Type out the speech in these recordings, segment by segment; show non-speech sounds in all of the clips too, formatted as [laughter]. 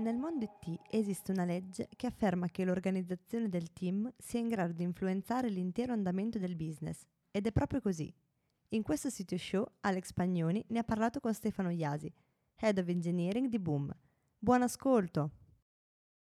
Nel mondo IT esiste una legge che afferma che l'organizzazione del team sia in grado di influenzare l'intero andamento del business. Ed è proprio così. In questo sito show Alex Pagnoni ne ha parlato con Stefano Iasi, Head of Engineering di Boom. Buon ascolto!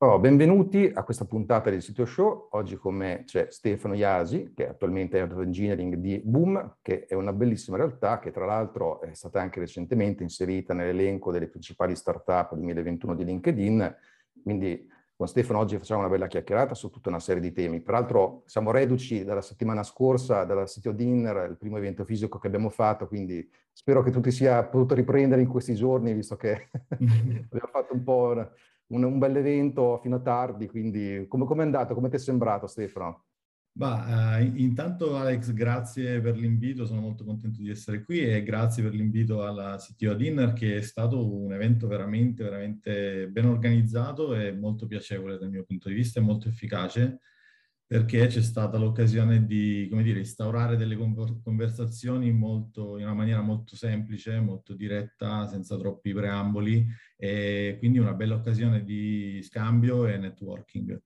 Oh, benvenuti a questa puntata del sito show. Oggi con me c'è Stefano Iasi, che è attualmente Head of Engineering di Boom, che è una bellissima realtà che tra l'altro è stata anche recentemente inserita nell'elenco delle principali startup 2021 di LinkedIn. Quindi con Stefano oggi facciamo una bella chiacchierata su tutta una serie di temi. Peraltro siamo reduci dalla settimana scorsa, dalla City of Dinner, il primo evento fisico che abbiamo fatto, quindi spero che tutti sia potuto riprendere in questi giorni, visto che [laughs] abbiamo fatto un po' un, un bel evento fino a tardi, quindi come è andato? Come ti è sembrato Stefano? Bah, uh, intanto Alex, grazie per l'invito, sono molto contento di essere qui e grazie per l'invito alla CTO Dinner che è stato un evento veramente, veramente ben organizzato e molto piacevole dal mio punto di vista e molto efficace perché c'è stata l'occasione di, come dire, instaurare delle conversazioni molto, in una maniera molto semplice, molto diretta, senza troppi preamboli e quindi una bella occasione di scambio e networking.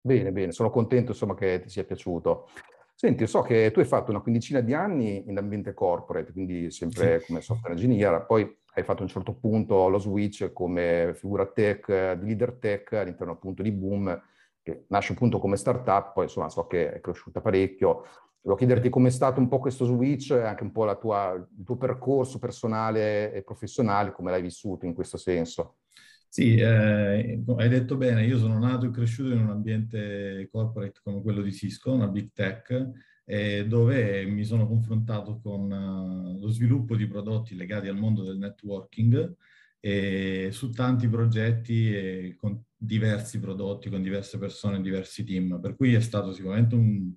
Bene, bene, sono contento insomma che ti sia piaciuto. Senti, so che tu hai fatto una quindicina di anni in ambiente corporate, quindi sempre sì. come software engineer, poi hai fatto a un certo punto lo switch come figura tech, leader tech all'interno appunto di Boom, che nasce appunto come startup, poi insomma so che è cresciuta parecchio. Volevo chiederti com'è stato un po' questo switch, anche un po' tua, il tuo percorso personale e professionale, come l'hai vissuto in questo senso. Sì, eh, hai detto bene, io sono nato e cresciuto in un ambiente corporate come quello di Cisco, una big tech, eh, dove mi sono confrontato con uh, lo sviluppo di prodotti legati al mondo del networking e su tanti progetti e con diversi prodotti, con diverse persone, diversi team. Per cui è stato sicuramente un,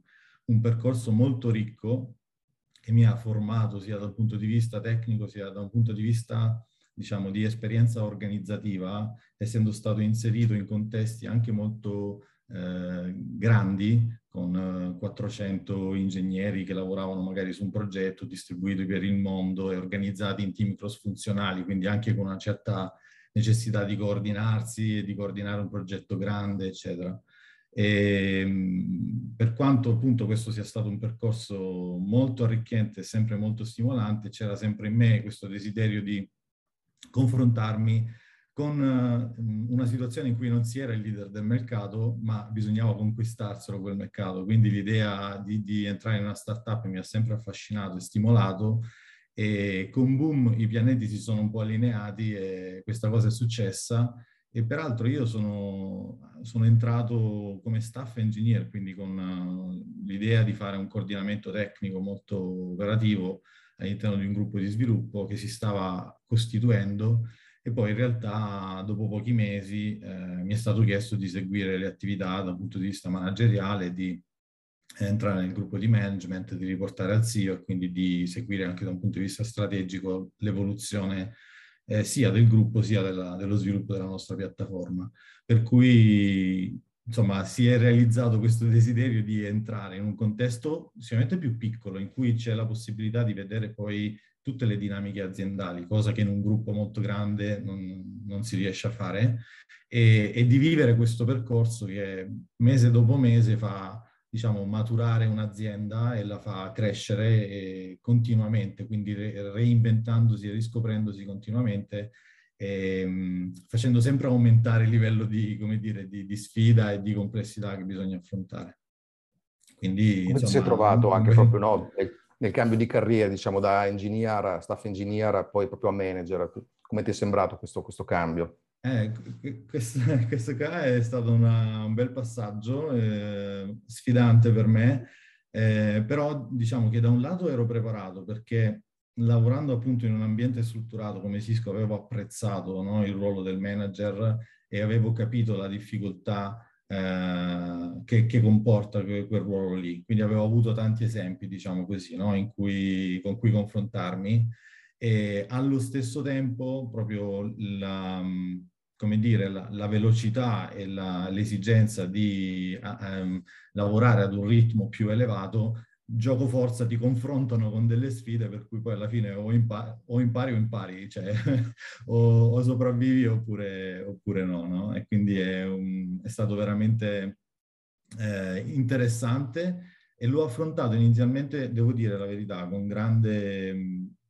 un percorso molto ricco che mi ha formato sia dal punto di vista tecnico sia da un punto di vista diciamo, di esperienza organizzativa, essendo stato inserito in contesti anche molto eh, grandi, con eh, 400 ingegneri che lavoravano magari su un progetto distribuito per il mondo e organizzati in team cross-funzionali, quindi anche con una certa necessità di coordinarsi e di coordinare un progetto grande, eccetera. E, ehm, per quanto appunto questo sia stato un percorso molto arricchente e sempre molto stimolante, c'era sempre in me questo desiderio di confrontarmi con uh, una situazione in cui non si era il leader del mercato, ma bisognava conquistarselo quel mercato. Quindi l'idea di, di entrare in una startup mi ha sempre affascinato e stimolato e con Boom i pianeti si sono un po' allineati e questa cosa è successa. E peraltro io sono, sono entrato come staff engineer, quindi con uh, l'idea di fare un coordinamento tecnico molto operativo all'interno di un gruppo di sviluppo che si stava costituendo e poi in realtà dopo pochi mesi eh, mi è stato chiesto di seguire le attività dal punto di vista manageriale, di entrare nel gruppo di management, di riportare al CEO e quindi di seguire anche da un punto di vista strategico l'evoluzione eh, sia del gruppo sia della, dello sviluppo della nostra piattaforma. Per cui insomma, si è realizzato questo desiderio di entrare in un contesto sicuramente più piccolo, in cui c'è la possibilità di vedere poi tutte le dinamiche aziendali, cosa che in un gruppo molto grande non, non si riesce a fare, e, e, di vivere questo percorso che mese dopo mese fa, diciamo, maturare un'azienda e la fa crescere continuamente, quindi re, reinventandosi e riscoprendosi continuamente ehm, facendo sempre aumentare il livello di, dire, di, di, sfida e di complessità che bisogna affrontare. Quindi, Come insomma, ti sei trovato anche beh... proprio no, nel, nel, cambio di carriera, diciamo da engineer, staff engineer, poi proprio a manager? Come ti è sembrato questo, questo cambio? Eh, questo, [laughs] questo qua è stato una, un bel passaggio, eh, sfidante per me, eh, però diciamo che da un lato ero preparato perché lavorando appunto in un ambiente strutturato come Cisco avevo apprezzato no, il ruolo del manager e avevo capito la difficoltà eh, che, che, comporta quel, quel, ruolo lì. Quindi avevo avuto tanti esempi, diciamo così, no, cui, con cui confrontarmi e allo stesso tempo proprio la, come dire, la, la velocità e la, l'esigenza di um, lavorare ad un ritmo più elevato gioco forza ti confrontano con delle sfide per cui poi alla fine o, impari o, impari o impari, cioè [laughs] o, o, sopravvivi oppure, oppure no, no, E quindi è, un, è stato veramente eh, interessante e l'ho affrontato inizialmente, devo dire la verità, con grande,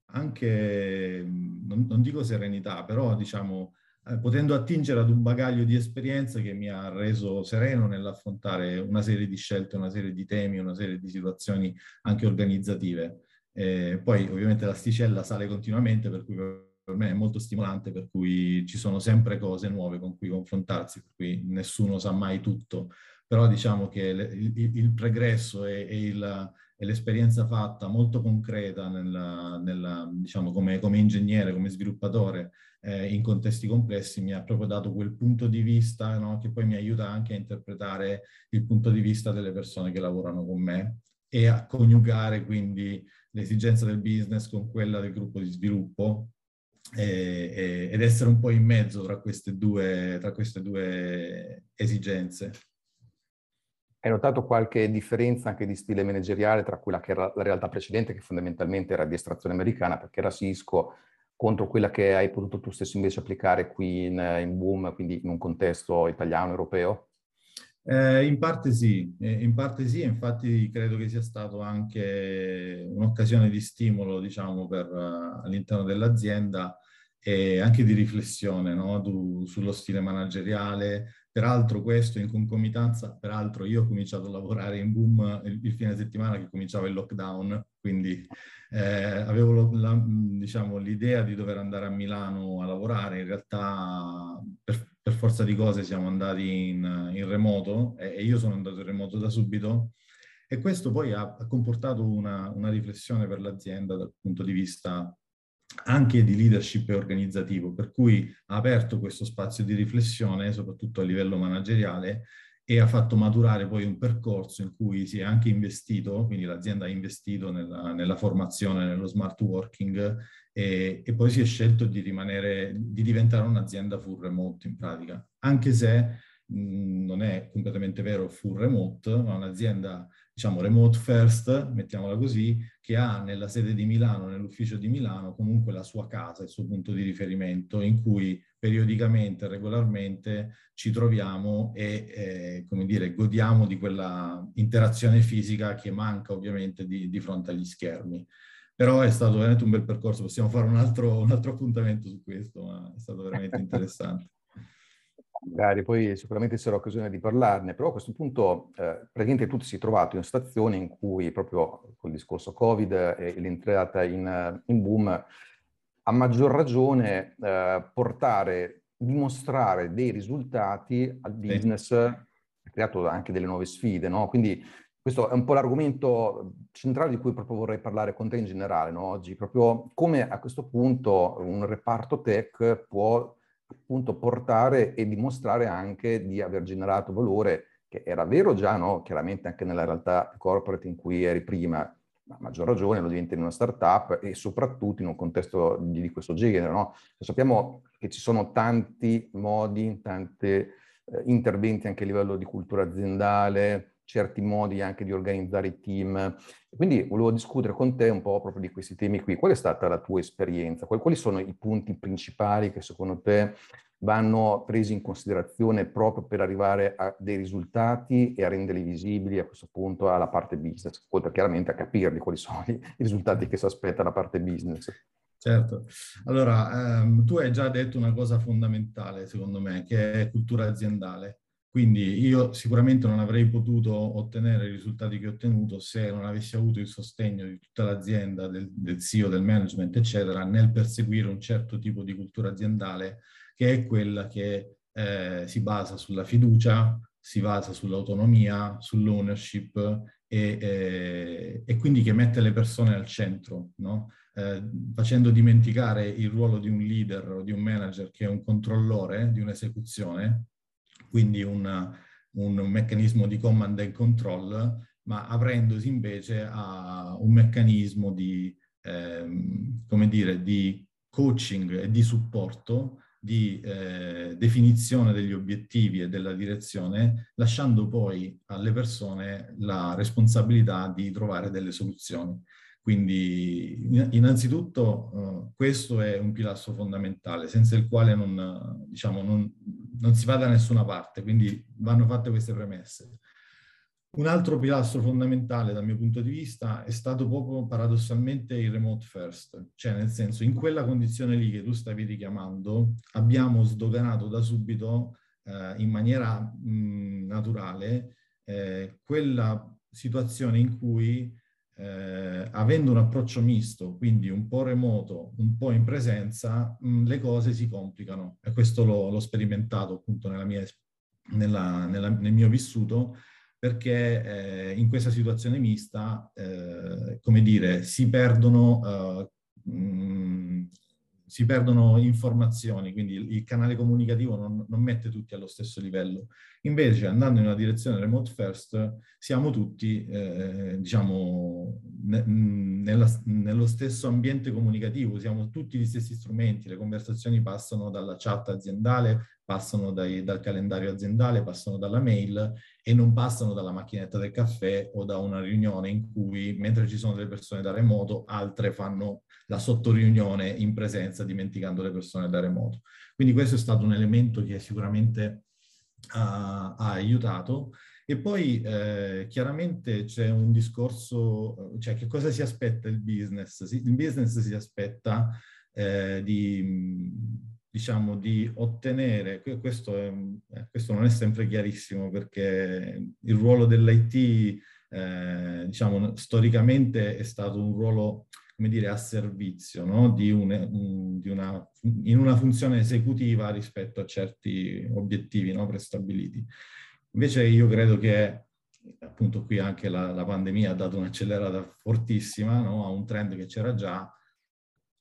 anche, non, non dico serenità, però diciamo eh, potendo attingere ad un bagaglio di esperienza che mi ha reso sereno nell'affrontare una serie di scelte, una serie di temi, una serie di situazioni anche organizzative. Eh, poi ovviamente l'asticella sale continuamente, per cui per me è molto stimolante, per cui ci sono sempre cose nuove con cui confrontarsi, per cui nessuno sa mai tutto, però diciamo che il, il pregresso e, e, il, e, l'esperienza fatta molto concreta nella, nella, diciamo, come, come ingegnere, come sviluppatore, eh, in contesti complessi mi ha proprio dato quel punto di vista no? che poi mi aiuta anche a interpretare il punto di vista delle persone che lavorano con me e a coniugare quindi l'esigenza del business con quella del gruppo di sviluppo e, e, ed essere un po' in mezzo tra queste due, tra queste due esigenze. Hai notato qualche differenza anche di stile manageriale tra quella che era la realtà precedente, che fondamentalmente era di estrazione americana, perché era Cisco, contro quella che hai potuto tu stesso invece applicare qui in, in Boom, quindi in un contesto italiano, europeo? Eh, in parte sì, in parte sì, infatti credo che sia stato anche un'occasione di stimolo, diciamo, per, uh, all'interno dell'azienda e anche di riflessione no? du, sullo stile manageriale. Peraltro questo in concomitanza, peraltro io ho cominciato a lavorare in Boom il, il fine settimana che cominciava il lockdown, quindi eh, avevo la, diciamo, l'idea di dover andare a Milano a lavorare, in realtà per, per forza di cose siamo andati in, in remoto e, e, io sono andato in remoto da subito. E questo poi ha, ha comportato una, una riflessione per l'azienda dal punto di vista anche di leadership organizzativo, per cui ha aperto questo spazio di riflessione, soprattutto a livello manageriale, e ha fatto maturare poi un percorso in cui si è anche investito, quindi l'azienda ha investito nella, nella formazione, nello smart working e, e, poi si è scelto di rimanere, di diventare un'azienda full remote in pratica, anche se mh, non è completamente vero full remote, ma un'azienda diciamo remote first, mettiamola così, che ha nella sede di Milano, nell'ufficio di Milano, comunque la sua casa, il suo punto di riferimento, in cui periodicamente, regolarmente ci troviamo e, eh, come dire, godiamo di quella interazione fisica che manca ovviamente di, di, fronte agli schermi. Però è stato veramente un bel percorso, possiamo fare un altro, un altro appuntamento su questo, ma è stato veramente [laughs] interessante magari poi sicuramente sarà occasione di parlarne, però a questo punto eh, praticamente tu ti sei trovato in situazioni in cui proprio col discorso Covid e l'entrata in, in boom, a maggior ragione eh, portare, dimostrare dei risultati al business ha creato anche delle nuove sfide, no? Quindi questo è un po' l'argomento centrale di cui proprio vorrei parlare con te in generale, no? Oggi, proprio come a questo punto un reparto tech può appunto portare e dimostrare anche di aver generato valore, che era vero già, no? chiaramente anche nella realtà corporate in cui eri prima, ma a maggior ragione lo diventa in una startup e soprattutto in un contesto di, di questo genere. No? Sappiamo che ci sono tanti modi, tanti eh, interventi anche a livello di cultura aziendale, certi modi anche di organizzare i team. Quindi volevo discutere con te un po' proprio di questi temi qui. Qual è stata la tua esperienza? Quali sono i punti principali che secondo te vanno presi in considerazione proprio per arrivare a dei risultati e a renderli visibili a questo punto alla parte business, oltre chiaramente a capirli quali sono i risultati che si aspetta da parte business. Certo, allora ehm, tu hai già detto una cosa fondamentale secondo me, che è cultura aziendale. Quindi io sicuramente non avrei potuto ottenere i risultati che ho ottenuto se non avessi avuto il sostegno di tutta l'azienda, del, del CEO, del management, eccetera, nel perseguire un certo tipo di cultura aziendale che è quella che eh, si basa sulla fiducia, si basa sull'autonomia, sull'ownership e, eh, e, quindi che mette le persone al centro, no? eh, facendo dimenticare il ruolo di un leader o di un manager che è un controllore di un'esecuzione, quindi un, un meccanismo di command and control, ma aprendosi invece a un meccanismo di, ehm, come dire, di coaching e di supporto, di eh, definizione degli obiettivi e della direzione, lasciando poi alle persone la responsabilità di trovare delle soluzioni. Quindi innanzitutto uh, questo è un pilastro fondamentale, senza il quale non, diciamo, non, non si va da nessuna parte, quindi vanno fatte queste premesse. Un altro pilastro fondamentale dal mio punto di vista è stato proprio paradossalmente il remote first, cioè nel senso in quella condizione lì che tu stavi richiamando abbiamo sdoganato da subito eh, in maniera mh, naturale eh, quella situazione in cui eh, avendo un approccio misto, quindi un po' remoto, un po' in presenza, mh, le cose si complicano. E questo l'ho, l'ho sperimentato appunto nella mia, nella, nella, nel mio vissuto perché eh, in questa situazione mista, eh, come dire, si perdono, mh, si perdono informazioni, quindi il, il canale comunicativo non, non, mette tutti allo stesso livello. Invece, andando in una direzione remote first, siamo tutti, eh, diciamo, ne, nella, nello stesso ambiente comunicativo, usiamo tutti gli stessi strumenti, le conversazioni passano dalla chat aziendale, passano dai, dal calendario aziendale, passano dalla mail e non passano dalla macchinetta del caffè o da una riunione in cui, mentre ci sono delle persone da remoto, altre fanno la sottoriunione in presenza dimenticando le persone da remoto. Quindi questo è stato un elemento che sicuramente ha, ha aiutato. E poi eh, chiaramente c'è un discorso, cioè che cosa si aspetta il business? Il business si aspetta eh, di, diciamo, di ottenere, questo, è, eh, questo, non è sempre chiarissimo perché il ruolo dell'IT, eh, diciamo, storicamente è stato un ruolo come dire, a servizio no? di, un, di una, in una funzione esecutiva rispetto a certi obiettivi no? prestabiliti. Invece io credo che appunto qui anche la, la pandemia ha dato un'accelerata fortissima no? a un trend che c'era già.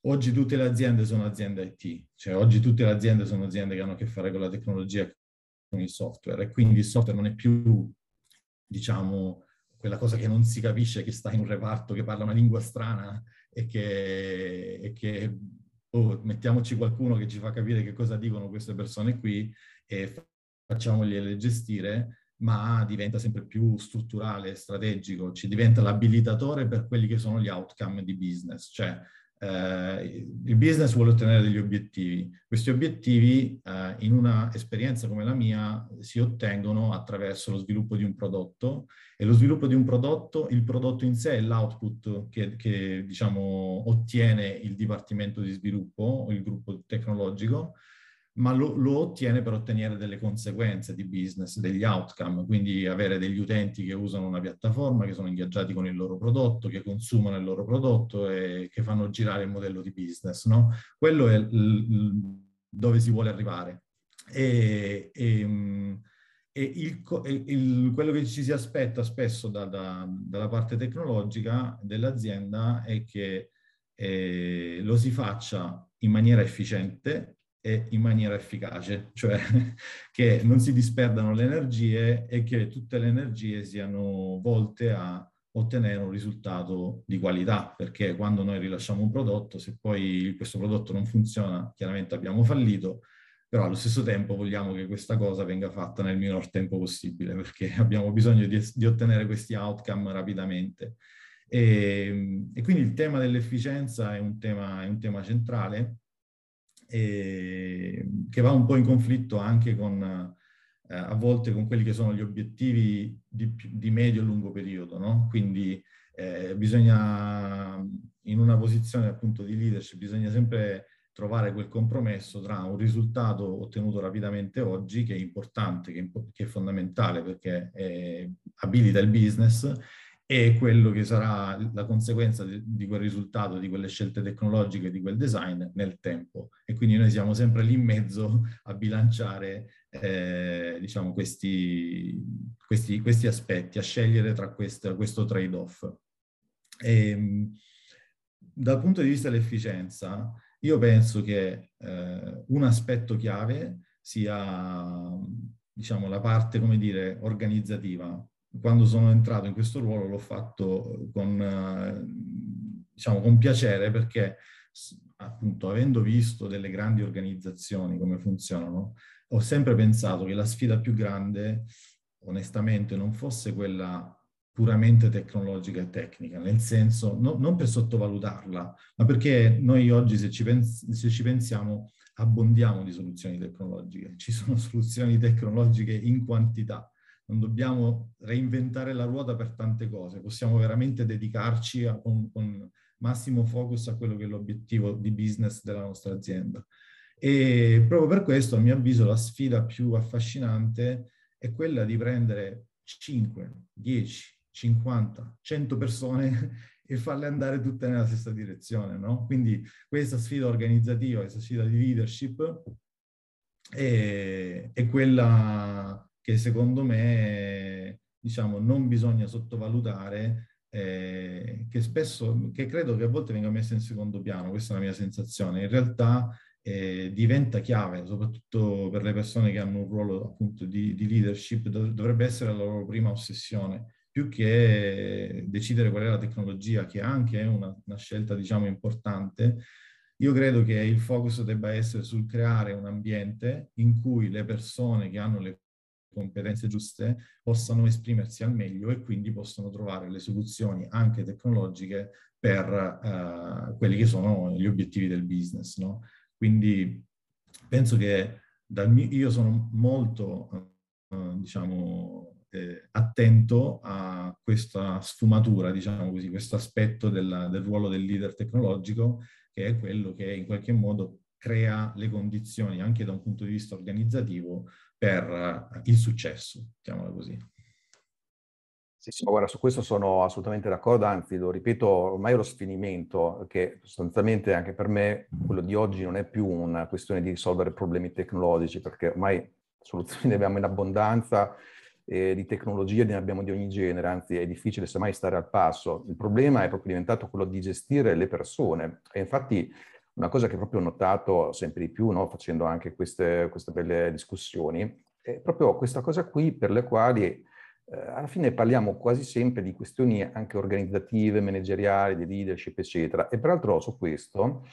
Oggi tutte le aziende sono aziende IT, cioè oggi tutte le aziende sono aziende che hanno a che fare con la tecnologia con il software e quindi il software non è più, diciamo, quella cosa che non si capisce, che sta in un reparto che parla una lingua strana e che, e che oh, mettiamoci qualcuno che ci fa capire che cosa dicono queste persone qui e facciamogliele gestire, ma diventa sempre più strutturale, strategico, ci diventa l'abilitatore per quelli che sono gli outcome di business, cioè eh, il business vuole ottenere degli obiettivi. Questi obiettivi eh, in una esperienza come la mia si ottengono attraverso lo sviluppo di un prodotto e lo sviluppo di un prodotto, il prodotto in sé è l'output che, che diciamo, ottiene il dipartimento di sviluppo o il gruppo tecnologico ma lo, lo, ottiene per ottenere delle conseguenze di business, degli outcome, quindi avere degli utenti che usano una piattaforma, che sono ingaggiati con il loro prodotto, che consumano il loro prodotto e che fanno girare il modello di business. No? Quello è l, dove si vuole arrivare. E, e, e il, il, quello che ci si aspetta spesso da, da, dalla parte tecnologica dell'azienda è che eh, lo si faccia in maniera efficiente e in maniera efficace, cioè [laughs] che non si disperdano le energie e che tutte le energie siano volte a ottenere un risultato di qualità, perché quando noi rilasciamo un prodotto, se poi questo prodotto non funziona, chiaramente abbiamo fallito, però allo stesso tempo vogliamo che questa cosa venga fatta nel minor tempo possibile, perché [laughs] abbiamo bisogno di, di ottenere questi outcome rapidamente. E, e, quindi il tema dell'efficienza è un tema, è un tema centrale e, che va un po' in conflitto anche con, eh, a volte con quelli che sono gli obiettivi di, di medio e lungo periodo, no? Quindi eh, bisogna, in una posizione appunto di leadership, bisogna sempre trovare quel compromesso tra un risultato ottenuto rapidamente oggi, che è importante, che è, è fondamentale perché eh, abilita il business, e quello che sarà la conseguenza di, quel risultato, di quelle scelte tecnologiche, di quel design nel tempo. E quindi noi siamo sempre lì in mezzo a bilanciare eh, diciamo, questi, questi, questi, aspetti, a scegliere tra queste, questo trade-off. E, ehm, dal punto di vista dell'efficienza, io penso che eh, un aspetto chiave sia, diciamo, la parte, come dire, organizzativa. Quando sono entrato in questo ruolo l'ho fatto con, eh, diciamo, con piacere perché appunto avendo visto delle grandi organizzazioni come funzionano, ho sempre pensato che la sfida più grande, onestamente, non fosse quella puramente tecnologica e tecnica, nel senso, no, non per sottovalutarla, ma perché noi oggi, se ci, pens- se ci pensiamo, abbondiamo di soluzioni tecnologiche. Ci sono [laughs] soluzioni tecnologiche in quantità. Non dobbiamo reinventare la ruota per tante cose, possiamo veramente dedicarci a, con, con massimo focus a quello che è l'obiettivo di business della nostra azienda. E proprio per questo, a mio avviso, la sfida più affascinante è quella di prendere 5, 10, 50, 100 persone [laughs] e farle andare tutte nella stessa direzione, no? Quindi questa sfida organizzativa, questa sfida di leadership è, è quella che secondo me, diciamo, non bisogna sottovalutare eh, che spesso, che credo che a volte venga messa in secondo piano, questa è la mia sensazione. In realtà eh, diventa chiave, soprattutto per le persone che hanno un ruolo appunto di, di leadership, dov- dovrebbe essere la loro prima ossessione più che decidere qual è la tecnologia, che anche è una, una scelta, diciamo, importante, io credo che il focus debba essere sul creare un ambiente in cui le persone che hanno le competenze giuste possano esprimersi al meglio e quindi possono trovare le soluzioni anche tecnologiche per uh, quelli che sono gli obiettivi del business. No? Quindi penso che mio, io sono molto, uh, diciamo, eh, attento a questa sfumatura, diciamo così, questo aspetto del, del ruolo del leader tecnologico, che è quello che in qualche modo crea le condizioni anche da un punto di vista organizzativo per uh, il successo, diciamola così. Sì, sì, guarda, su questo sono assolutamente d'accordo, anzi lo ripeto, ormai lo sfinimento, che sostanzialmente anche per me quello di oggi non è più una questione di risolvere problemi tecnologici, perché ormai soluzioni ne abbiamo in abbondanza eh, di tecnologia ne abbiamo di ogni genere, anzi è difficile semmai stare al passo. Il problema è proprio diventato quello di gestire le persone e infatti una cosa che proprio ho notato sempre di più, no, facendo anche queste, queste belle discussioni, è proprio questa cosa qui per le quali eh, alla fine parliamo quasi sempre di questioni anche organizzative, manageriali, di leadership, eccetera. E peraltro su questo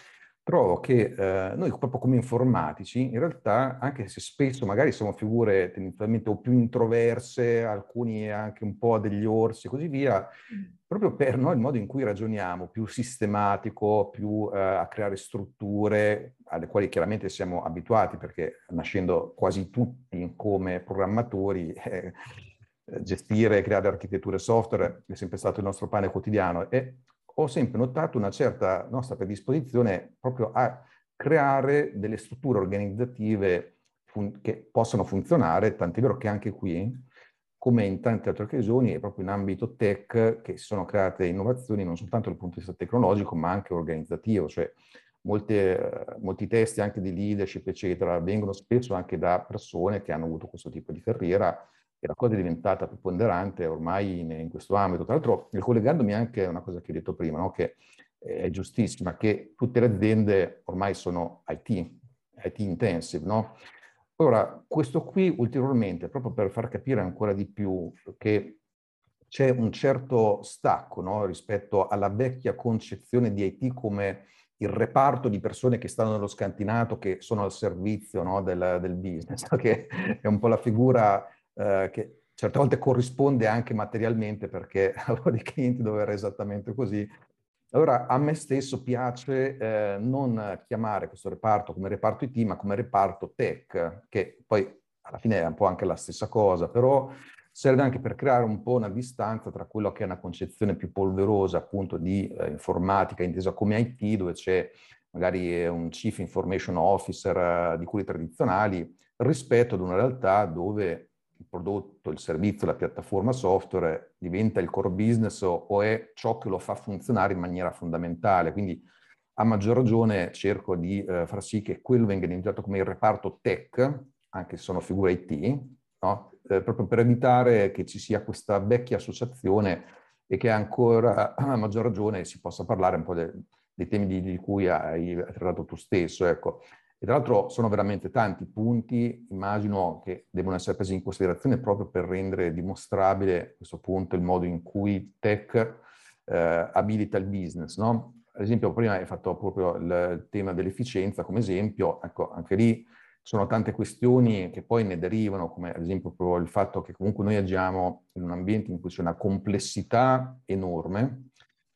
trovo che eh, noi proprio come informatici, in realtà, anche se spesso magari siamo figure tendenzialmente o più introverse, alcuni anche un po' degli orsi e così via, mm. Proprio per noi il modo in cui ragioniamo, più sistematico, più eh, a creare strutture alle quali chiaramente siamo abituati, perché nascendo quasi tutti come programmatori, [laughs] eh, gestire e creare architetture software è sempre stato il nostro pane quotidiano e ho sempre notato una certa nostra predisposizione proprio a creare delle strutture organizzative fun- che possano funzionare, tant'è vero che anche qui, come in tante altre occasioni, è proprio in ambito tech che si sono create innovazioni non soltanto dal punto di vista tecnologico, ma anche organizzativo, cioè molte, molti testi anche di leadership, eccetera, vengono spesso anche da persone che hanno avuto questo tipo di carriera e la cosa è diventata preponderante ormai in, in questo ambito. Tra l'altro, collegandomi anche a una cosa che hai detto prima, no? che è giustissima, che tutte le aziende ormai sono IT, IT intensive, no? Ora, questo qui ulteriormente, proprio per far capire ancora di più che c'è un certo stacco no? rispetto alla vecchia concezione di IT come il reparto di persone che stanno nello scantinato, che sono al servizio no? del, del business, [laughs] che è un po' la figura eh, che certe volte corrisponde anche materialmente perché [laughs] avevo dei clienti dove era esattamente così. Allora a me stesso piace eh, non chiamare questo reparto come reparto IT, ma come reparto tech, che poi alla fine è un po' anche la stessa cosa, però serve anche per creare un po' una distanza tra quello che è una concezione più polverosa appunto di eh, informatica intesa come IT, dove c'è magari un chief information officer eh, di quelli tradizionali, rispetto ad una realtà dove il prodotto, il servizio, la piattaforma software diventa il core business o, è ciò che lo fa funzionare in maniera fondamentale. Quindi a maggior ragione cerco di eh, far sì che quello venga identificato come il reparto tech, anche se sono figure IT, no? eh, proprio per evitare che ci sia questa vecchia associazione e che ancora a maggior ragione si possa parlare un po' de, dei temi di, di cui hai trattato tu stesso. Ecco. E tra l'altro sono veramente tanti punti, immagino, che devono essere presi in considerazione proprio per rendere dimostrabile a questo punto il modo in cui tech eh, abilita il business. No? Ad esempio, prima hai fatto proprio il tema dell'efficienza come esempio, ecco, anche lì sono tante questioni che poi ne derivano, come ad esempio proprio il fatto che comunque noi agiamo in un ambiente in cui c'è una complessità enorme,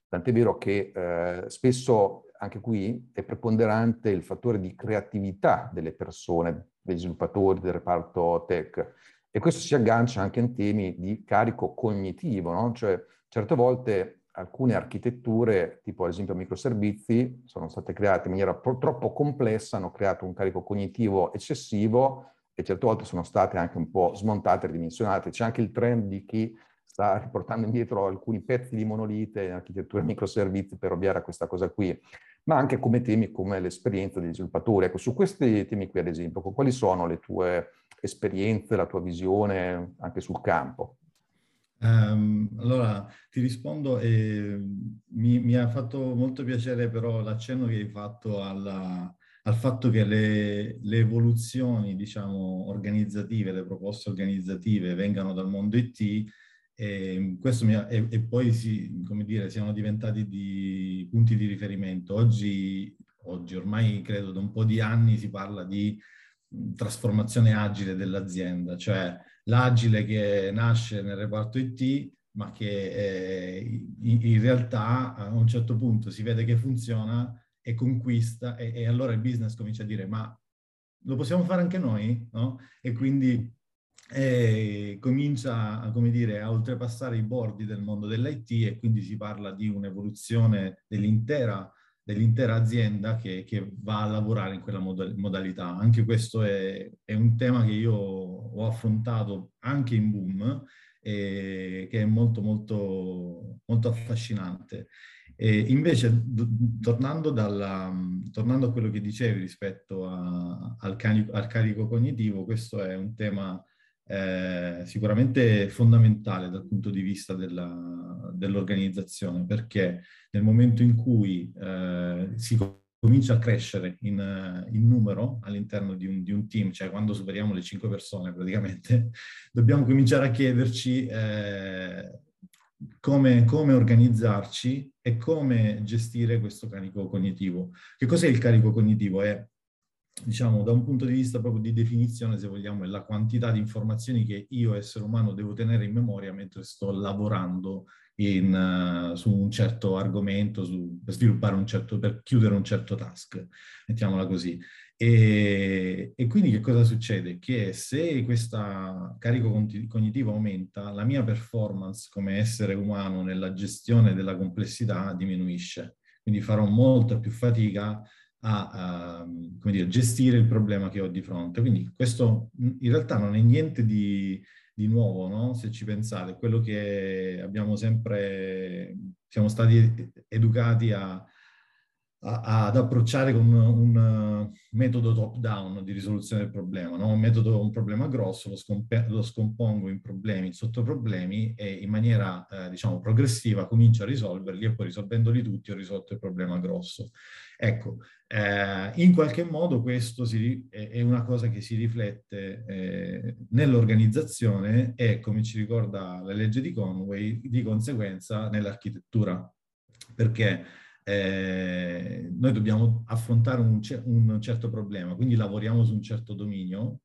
tant'è vero che eh, spesso anche qui è preponderante il fattore di creatività delle persone, degli sviluppatori del reparto tech. E questo si aggancia anche in temi di carico cognitivo, no? Cioè, certe volte alcune architetture, tipo ad esempio microservizi, sono state create in maniera troppo complessa, hanno creato un carico cognitivo eccessivo e certe volte sono state anche un po' smontate, ridimensionate. C'è anche il trend di chi sta riportando indietro alcuni pezzi di monolite in architetture microservizi per ovviare a questa cosa qui ma anche come temi come l'esperienza degli sviluppatori. Ecco, su questi temi qui, ad esempio, quali sono le tue esperienze, la tua visione anche sul campo? Um, allora, ti rispondo e mi, mi, ha fatto molto piacere però l'accenno che hai fatto alla, al fatto che le, le, evoluzioni, diciamo, organizzative, le proposte organizzative vengano dal mondo IT e, ha, e, e poi si, dire, siano diventati di punti di riferimento. Oggi, oggi, ormai credo da un po' di anni si parla di trasformazione agile dell'azienda, cioè l'agile che nasce nel reparto IT, ma che eh, in, in, realtà a un certo punto si vede che funziona e conquista e, e allora il business comincia a dire ma lo possiamo fare anche noi? No? E quindi e comincia dire, a oltrepassare i bordi del mondo dell'IT e quindi si parla di un'evoluzione dell'intera, dell'intera azienda che, che, va a lavorare in quella modalità. Anche questo è, è, un tema che io ho affrontato anche in Boom e che è molto molto molto affascinante. E invece, tornando, dalla, tornando, a quello che dicevi rispetto a, al, carico, al, carico, cognitivo, questo è un tema eh, sicuramente fondamentale dal punto di vista della, dell'organizzazione, perché nel momento in cui eh, si comincia a crescere in, in numero all'interno di un, di un, team, cioè quando superiamo le cinque persone praticamente, [laughs] dobbiamo cominciare a chiederci eh, come, come, organizzarci e come gestire questo carico cognitivo. Che cos'è il carico cognitivo? È diciamo, da un punto di vista proprio di definizione, se vogliamo, è la quantità di informazioni che io, essere umano, devo tenere in memoria mentre sto lavorando in, uh, su un certo argomento, su, per sviluppare un certo, per chiudere un certo task, mettiamola così. E, e quindi che cosa succede? Che se questo carico cognitivo aumenta, la mia performance come essere umano nella gestione della complessità diminuisce. Quindi farò molta più fatica a, a dire, gestire il problema che ho di fronte. Quindi questo in realtà non è niente di, di nuovo, no? se ci pensate, quello che abbiamo sempre, siamo stati educati a, a, ad approcciare con un, un metodo top-down di risoluzione del problema, no? un metodo, un problema grosso, lo, scomp- lo, scompongo in problemi, in sottoproblemi e in maniera, eh, diciamo, progressiva comincio a risolverli e poi risolvendoli tutti ho risolto il problema grosso. Ecco, eh, in qualche modo questo si, è, una cosa che si riflette eh, nell'organizzazione e, come ci ricorda la legge di Conway, di conseguenza nell'architettura. Perché eh, noi dobbiamo affrontare un, un, certo problema, quindi lavoriamo su un certo dominio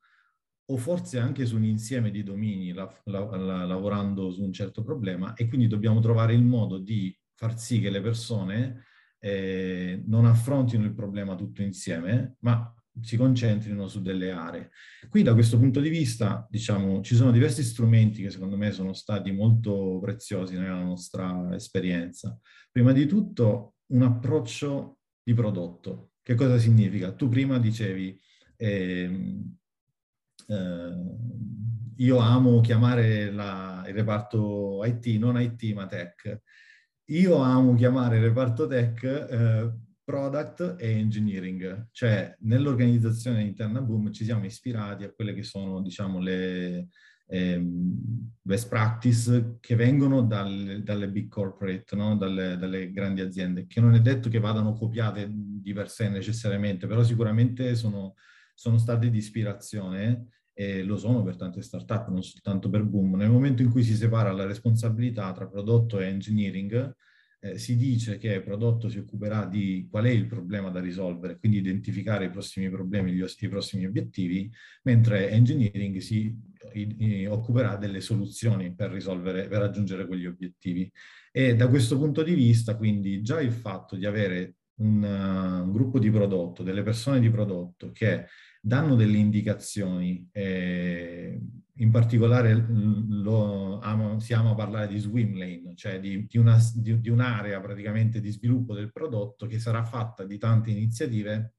o forse anche su un insieme di domini la, la, la, lavorando su un certo problema e quindi dobbiamo trovare il modo di far sì che le persone eh, non affrontino il problema tutto insieme, ma si concentrino su delle aree. Qui da questo punto di vista, diciamo, ci sono diversi strumenti che secondo me sono stati molto preziosi nella nostra esperienza. Prima di tutto un approccio di prodotto. Che cosa significa? Tu prima dicevi, eh, eh, io amo chiamare la, il reparto IT, non IT ma tech. Io amo chiamare il reparto tech eh, product e engineering, cioè nell'organizzazione interna Boom ci siamo ispirati a quelle che sono, diciamo, le, eh, best practice che vengono dal, dalle big corporate, no? dalle, dalle, grandi aziende, che non è detto che vadano copiate di per sé necessariamente, però sicuramente sono, sono state di ispirazione e lo sono per tante start-up, non soltanto per Boom. Nel momento in cui si separa la responsabilità tra prodotto e engineering, eh, si dice che il prodotto si occuperà di qual è il problema da risolvere, quindi identificare i prossimi problemi, gli, i prossimi obiettivi, mentre engineering si i, i, occuperà delle soluzioni per risolvere, per raggiungere quegli obiettivi. E da questo punto di vista, quindi, già il fatto di avere un, uh, un gruppo di prodotto, delle persone di prodotto che danno delle indicazioni, eh, in particolare lo, amo, si ama parlare di swim lane, cioè di, di, una, di, di un'area praticamente di sviluppo del prodotto che sarà fatta di tante iniziative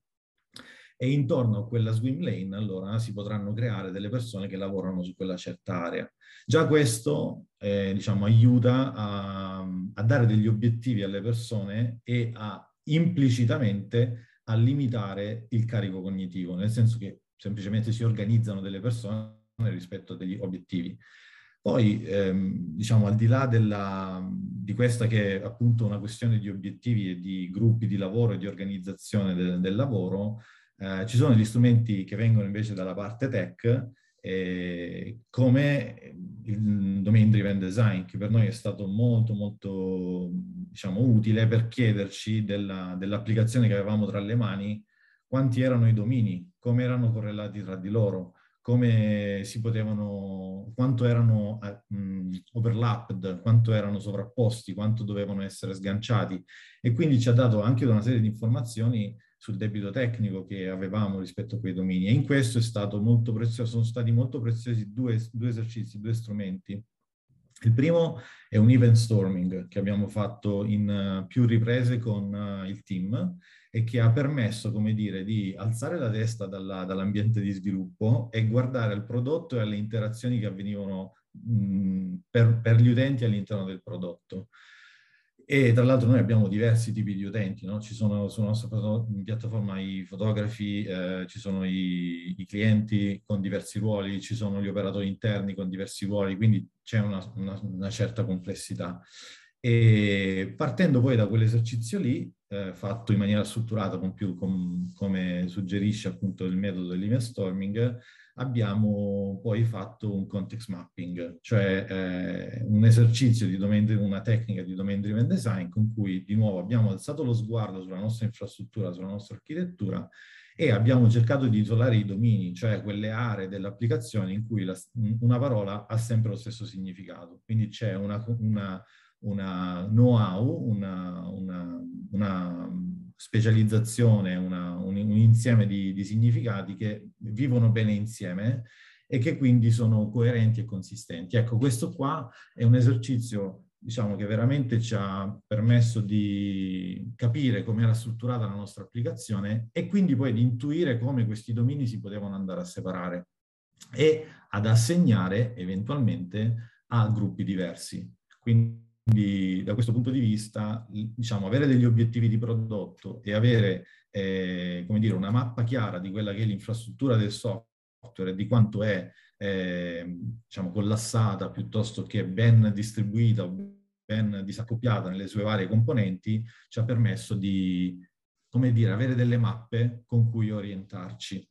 e intorno a quella swim lane allora si potranno creare delle persone che lavorano su quella certa area. Già questo eh, diciamo, aiuta a, a, dare degli obiettivi alle persone e a implicitamente a limitare il carico cognitivo, nel senso che semplicemente si organizzano delle persone rispetto degli obiettivi. Poi, ehm, diciamo, al di là della, di questa che è appunto una questione di obiettivi e di gruppi di lavoro e di organizzazione de, del lavoro, eh, ci sono gli strumenti che vengono invece dalla parte tech, eh, come il domain driven design, che per noi è stato molto molto diciamo, utile per chiederci della, dell'applicazione che avevamo tra le mani, quanti erano i domini, come erano correlati tra di loro, come si potevano, quanto erano uh, overlapped, quanto erano sovrapposti, quanto dovevano essere sganciati. E quindi ci ha dato anche una serie di informazioni sul debito tecnico che avevamo rispetto a quei domini. E in questo è stato molto prezioso, sono stati molto preziosi due, due esercizi, due strumenti. Il primo è un event storming che abbiamo fatto in uh, più riprese con uh, il team e che ha permesso, come dire, di alzare la testa dalla, dall'ambiente di sviluppo e guardare al prodotto e alle interazioni che avvenivano mh, per, per, gli utenti all'interno del prodotto. E tra l'altro noi abbiamo diversi tipi di utenti, no? ci sono sulla nostra piattaforma i fotografi, eh, ci sono i, i, clienti con diversi ruoli, ci sono gli operatori interni con diversi ruoli, quindi c'è una, una, una certa complessità. E partendo poi da quell'esercizio lì, eh, fatto in maniera strutturata, con più com, come suggerisce appunto il metodo dell'email storming, abbiamo poi fatto un context mapping, cioè eh, un esercizio di domain, una tecnica di domain driven design con cui di nuovo abbiamo alzato lo sguardo sulla nostra infrastruttura, sulla nostra architettura e abbiamo cercato di isolare i domini, cioè quelle aree dell'applicazione in cui la, una parola ha sempre lo stesso significato. Quindi c'è una, una, una know-how, una, una, una specializzazione, una, un, un, insieme di, di, significati che vivono bene insieme e che quindi sono coerenti e consistenti. Ecco, questo qua è un esercizio diciamo che veramente ci ha permesso di capire come era strutturata la nostra applicazione e quindi poi di intuire come questi domini si potevano andare a separare e ad assegnare eventualmente a gruppi diversi. Quindi quindi da questo punto di vista, diciamo, avere degli obiettivi di prodotto e avere, eh, dire, una mappa chiara di quella che è l'infrastruttura del software e di quanto è, eh, diciamo, collassata piuttosto che ben distribuita o ben disaccoppiata nelle sue varie componenti, ci ha permesso di, dire, avere delle mappe con cui orientarci.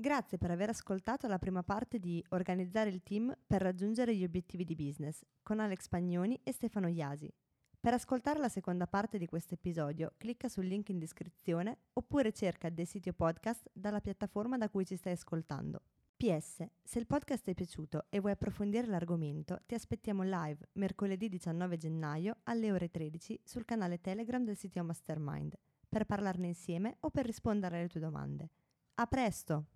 Grazie per aver ascoltato la prima parte di Organizzare il team per raggiungere gli obiettivi di business con Alex Pagnoni e Stefano Iasi. Per ascoltare la seconda parte di questo episodio, clicca sul link in descrizione oppure cerca The Sitio Podcast dalla piattaforma da cui ci stai ascoltando. PS, se il podcast ti è piaciuto e vuoi approfondire l'argomento, ti aspettiamo live mercoledì 19 gennaio alle ore 13 sul canale Telegram del sito Mastermind per parlarne insieme o per rispondere alle tue domande. A presto!